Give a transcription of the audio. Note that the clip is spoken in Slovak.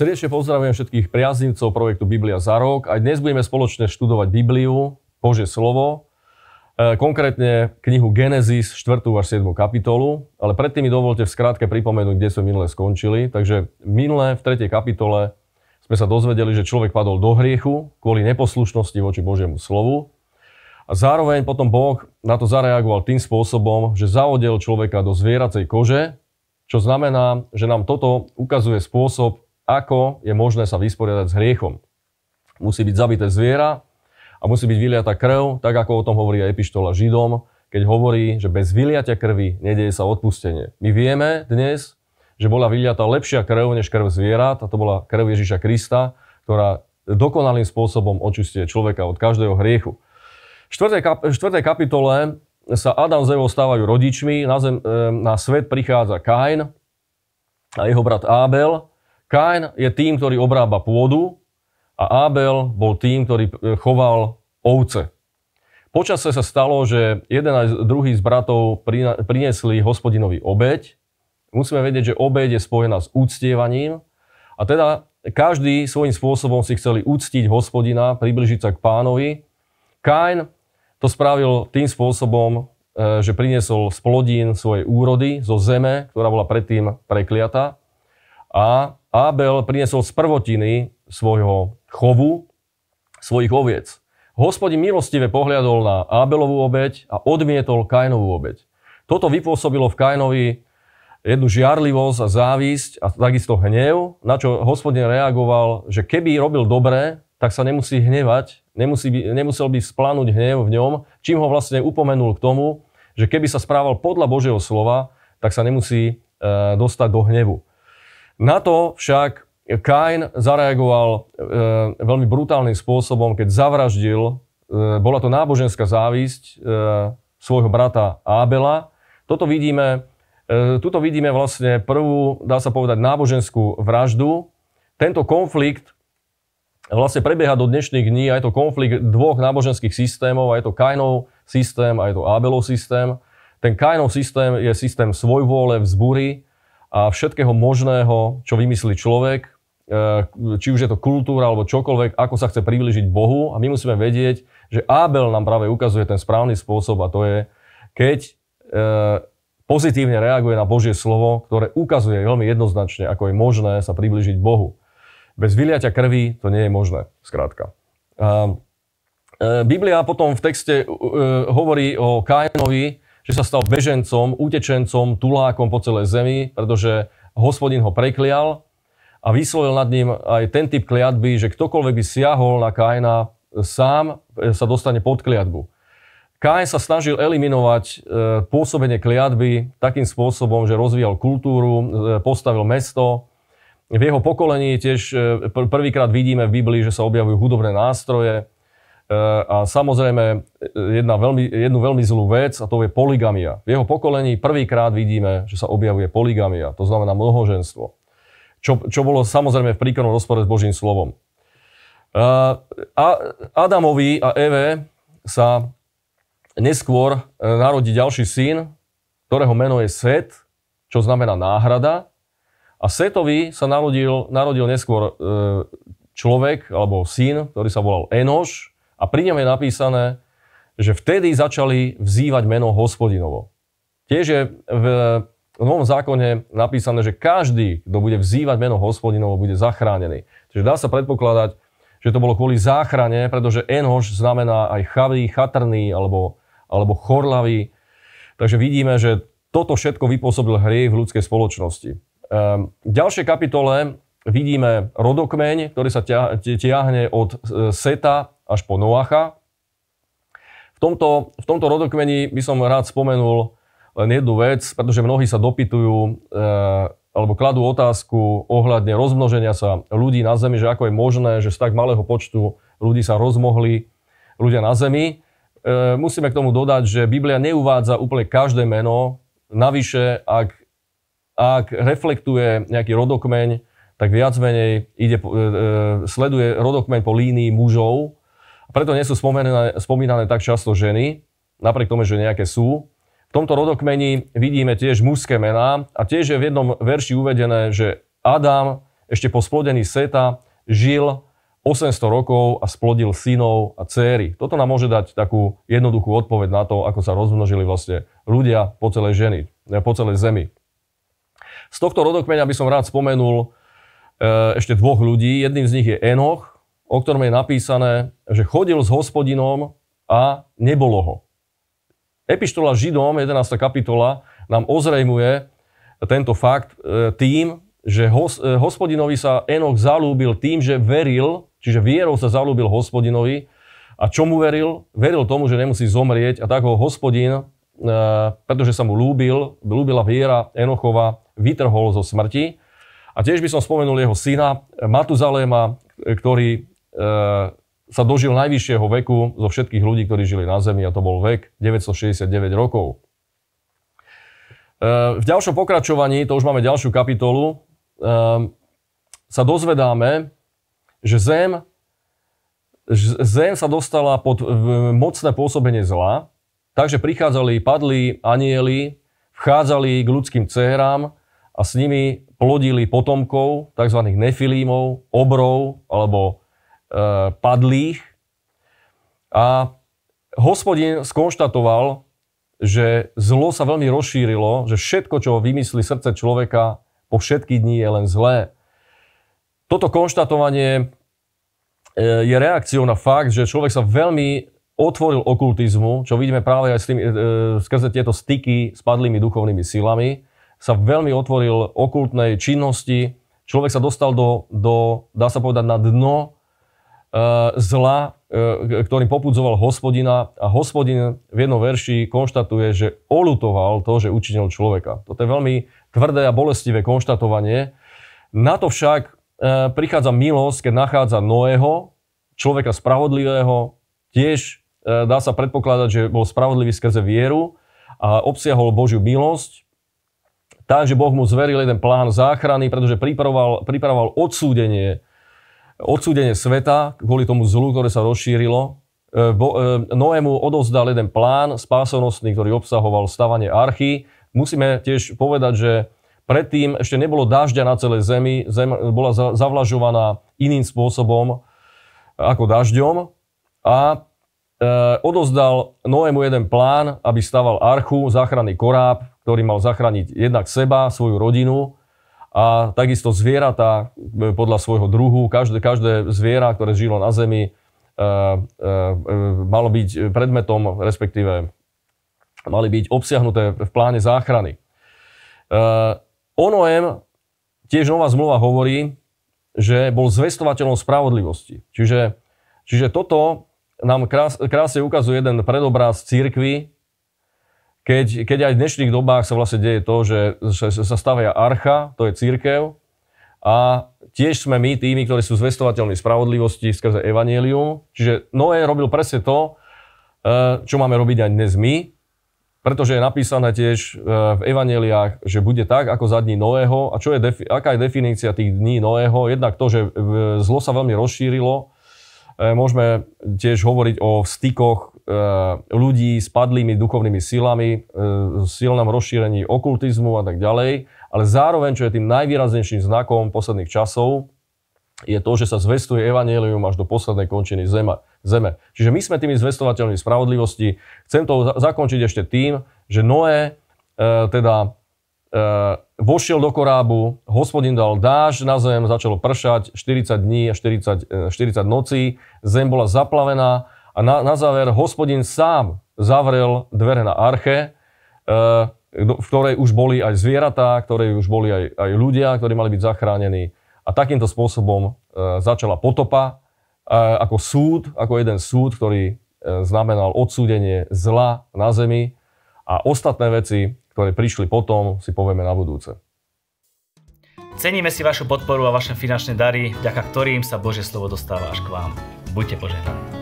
Srdečne pozdravujem všetkých priaznivcov projektu Biblia za rok. Aj dnes budeme spoločne študovať Bibliu, Božie slovo, e, konkrétne knihu Genesis 4. až 7. kapitolu, ale predtým mi dovolte v skrátke pripomenúť, kde sme minule skončili. Takže minule v 3. kapitole sme sa dozvedeli, že človek padol do hriechu kvôli neposlušnosti voči Božiemu slovu. A zároveň potom Boh na to zareagoval tým spôsobom, že zaodel človeka do zvieracej kože, čo znamená, že nám toto ukazuje spôsob, ako je možné sa vysporiadať s hriechom. Musí byť zabité zviera a musí byť vyliata krv, tak ako o tom hovorí aj Epištola Židom, keď hovorí, že bez vyliatia krvi nedieje sa odpustenie. My vieme dnes, že bola vyliata lepšia krv než krv zvierat, a to bola krv Ježiša Krista, ktorá dokonalým spôsobom očistuje človeka od každého hriechu. V 4. kapitole sa Adam s Evou stávajú rodičmi, na, zem, e, na svet prichádza Kain a jeho brat Ábel Kain je tým, ktorý obrába pôdu a Abel bol tým, ktorý e, choval ovce. Počase sa stalo, že jeden aj druhý z bratov priniesli hospodinovi obeď. Musíme vedieť, že obeď je spojená s úctievaním a teda každý svojím spôsobom si chceli úctiť hospodina, približiť sa k pánovi. Kain to spravil tým spôsobom, e, že priniesol z plodín svojej úrody zo zeme, ktorá bola predtým prekliatá. A Abel priniesol z prvotiny svojho chovu, svojich oviec. Hospodin milostivé pohľadol na Abelovú obeď a odmietol Kainovú obeď. Toto vypôsobilo v Kainovi jednu žiarlivosť a závisť a takisto hnev, na čo hospodin reagoval, že keby robil dobre, tak sa nemusí hnevať, nemusí nemusel by splanúť hnev v ňom, čím ho vlastne upomenul k tomu, že keby sa správal podľa Božieho slova, tak sa nemusí e, dostať do hnevu. Na to však Kain zareagoval e, veľmi brutálnym spôsobom, keď zavraždil, e, bola to náboženská závisť e, svojho brata Ábela. Toto vidíme, e, tuto vidíme vlastne prvú, dá sa povedať, náboženskú vraždu. Tento konflikt vlastne prebieha do dnešných dní a je to konflikt dvoch náboženských systémov, a je to Kainov systém a je to Abelov systém. Ten Kainov systém je systém svojvôle, vzbury, a všetkého možného, čo vymyslí človek, e, či už je to kultúra alebo čokoľvek, ako sa chce priblížiť Bohu. A my musíme vedieť, že Abel nám práve ukazuje ten správny spôsob a to je, keď e, pozitívne reaguje na Božie slovo, ktoré ukazuje veľmi jednoznačne, ako je možné sa priblížiť Bohu. Bez vyliatia krvi to nie je možné, skrátka. E, Biblia potom v texte hovorí o Kainovi, že sa stal bežencom, utečencom, tulákom po celej zemi, pretože hospodin ho preklial a vyslovil nad ním aj ten typ kliatby, že ktokoľvek by siahol na Kaina, sám sa dostane pod kliatbu. Kain sa snažil eliminovať e, pôsobenie kliatby takým spôsobom, že rozvíjal kultúru, e, postavil mesto. V jeho pokolení tiež e, prvýkrát vidíme v Biblii, že sa objavujú hudobné nástroje, a samozrejme jedna veľmi, jednu veľmi zlú vec a to je poligamia. V jeho pokolení prvýkrát vidíme, že sa objavuje poligamia, to znamená mnohoženstvo. Čo, čo bolo samozrejme v príkonnom rozpore s Božím slovom. A Adamovi a Eve sa neskôr e, narodí ďalší syn, ktorého meno je Set, čo znamená náhrada. A Setovi sa narodil, narodil neskôr e, človek, alebo syn, ktorý sa volal Enoš, a pri ňom je napísané, že vtedy začali vzývať meno hospodinovo. Tiež je v Novom zákone napísané, že každý, kto bude vzývať meno hospodinovo, bude zachránený. Čiže dá sa predpokladať, že to bolo kvôli záchrane, pretože Enoš znamená aj chavý, chatrný alebo, alebo chorlavý. Takže vidíme, že toto všetko vypôsobil hriech v ľudskej spoločnosti. Ehm, v ďalšej kapitole vidíme rodokmeň, ktorý sa ťahne od e, Seta až po Noacha. V tomto, v tomto rodokmeni by som rád spomenul len jednu vec, pretože mnohí sa dopytujú e, alebo kladú otázku ohľadne rozmnoženia sa ľudí na Zemi, že ako je možné, že z tak malého počtu ľudí sa rozmohli ľudia na Zemi. E, musíme k tomu dodať, že Biblia neuvádza úplne každé meno. Navyše, ak, ak reflektuje nejaký rodokmeň, tak viac menej ide, e, e, sleduje rodokmeň po línii mužov, preto nie sú spomínané, spomínané tak často ženy, napriek tomu, že nejaké sú. V tomto rodokmeni vidíme tiež mužské mená a tiež je v jednom verši uvedené, že Adam ešte po splodení Seta žil 800 rokov a splodil synov a céry. Toto nám môže dať takú jednoduchú odpoveď na to, ako sa rozmnožili vlastne ľudia po celej, ženy, po celej zemi. Z tohto rodokmeňa by som rád spomenul e, ešte dvoch ľudí. Jedným z nich je Enoch, o ktorom je napísané, že chodil s hospodinom a nebolo ho. Epištola Židom, 11. kapitola, nám ozrejmuje tento fakt e, tým, že e, hospodinovi sa Enoch zalúbil tým, že veril Čiže vierou sa zalúbil hospodinovi. A čomu veril? Veril tomu, že nemusí zomrieť a tak ho hospodin, e, pretože sa mu lúbil, lúbila viera Enochova, vytrhol zo smrti. A tiež by som spomenul jeho syna Matuzaléma, ktorý sa dožil najvyššieho veku zo všetkých ľudí, ktorí žili na Zemi a to bol vek 969 rokov. E, v ďalšom pokračovaní, to už máme ďalšiu kapitolu, sa dozvedáme, že Zem, Zem sa dostala pod mocné pôsobenie zla, takže prichádzali, padli anieli, vchádzali k ľudským dcerám a s nimi plodili potomkov, tzv. nefilímov, obrov alebo e, padlých. A hospodin skonštatoval, že zlo sa veľmi rozšírilo, že všetko, čo vymyslí srdce človeka po všetky dní je len zlé. Toto konštatovanie e, je reakciou na fakt, že človek sa veľmi otvoril okultizmu, čo vidíme práve aj s tým, e, skrze tieto styky s padlými duchovnými silami, sa veľmi otvoril okultnej činnosti. Človek sa dostal do, do dá sa povedať, na dno e, zla, e, ktorým popudzoval hospodina a hospodin v jednom verši konštatuje, že olutoval to, že učinil človeka. Toto je veľmi tvrdé a bolestivé konštatovanie. Na to však E, prichádza milosť, keď nachádza Noého, človeka spravodlivého, tiež e, dá sa predpokladať, že bol spravodlivý skrze vieru a obsiahol Božiu milosť. Takže Boh mu zveril jeden plán záchrany, pretože pripravoval, pripravoval odsúdenie, odsúdenie sveta kvôli tomu zlu, ktoré sa rozšírilo. E, Noému odovzdal jeden plán spásonosný, ktorý obsahoval stavanie archy. Musíme tiež povedať, že Predtým ešte nebolo dažďa na celej zemi, zem bola zavlažovaná iným spôsobom ako dažďom a e, odozdal Noému jeden plán, aby staval archu, záchranný koráb, ktorý mal zachrániť jednak seba, svoju rodinu a takisto zvieratá e, podľa svojho druhu. Každé, každé zviera, ktoré žilo na zemi, e, e, malo byť predmetom, respektíve mali byť obsiahnuté v pláne záchrany. O Noém tiež nová zmluva hovorí, že bol zvestovateľom spravodlivosti. Čiže, čiže toto nám krás, krásne ukazuje jeden predobraz církvy, keď, keď aj v dnešných dobách sa vlastne deje to, že, že sa stavia archa, to je církev, a tiež sme my tými, ktorí sú zvestovateľmi spravodlivosti skrze evanielium. Čiže Noé robil presne to, eh, čo máme robiť aj dnes my, pretože je napísané tiež e, v evaneliách, že bude tak, ako za dní Noého. A čo je, aká je definícia tých dní Noého? Jednak to, že e, zlo sa veľmi rozšírilo. E, môžeme tiež hovoriť o stykoch ľudí s padlými duchovnými silami, silnom rozšírení okultizmu a tak ďalej. Ale zároveň, čo je tým najvýraznejším znakom posledných časov, je to, že sa zvestuje evanelium až do poslednej končiny zeme. zeme. Čiže my sme tými zvestovateľmi spravodlivosti. Chcem to zakončiť ešte tým, že Noé e, teda e, vošiel do korábu, hospodin dal dáž na zem, začalo pršať 40 dní a 40, e, 40 nocí, zem bola zaplavená a na, na záver hospodin sám zavrel dvere na arche, e, v ktorej už boli aj zvieratá, ktorej už boli aj, aj ľudia, ktorí mali byť zachránení. A takýmto spôsobom e, začala potopa e, ako súd, ako jeden súd, ktorý znamenal odsúdenie zla na zemi a ostatné veci, ktoré prišli potom, si povieme na budúce. Ceníme si vašu podporu a vaše finančné dary, vďaka ktorým sa Božie slovo dostáva až k vám. Buďte požehnaní.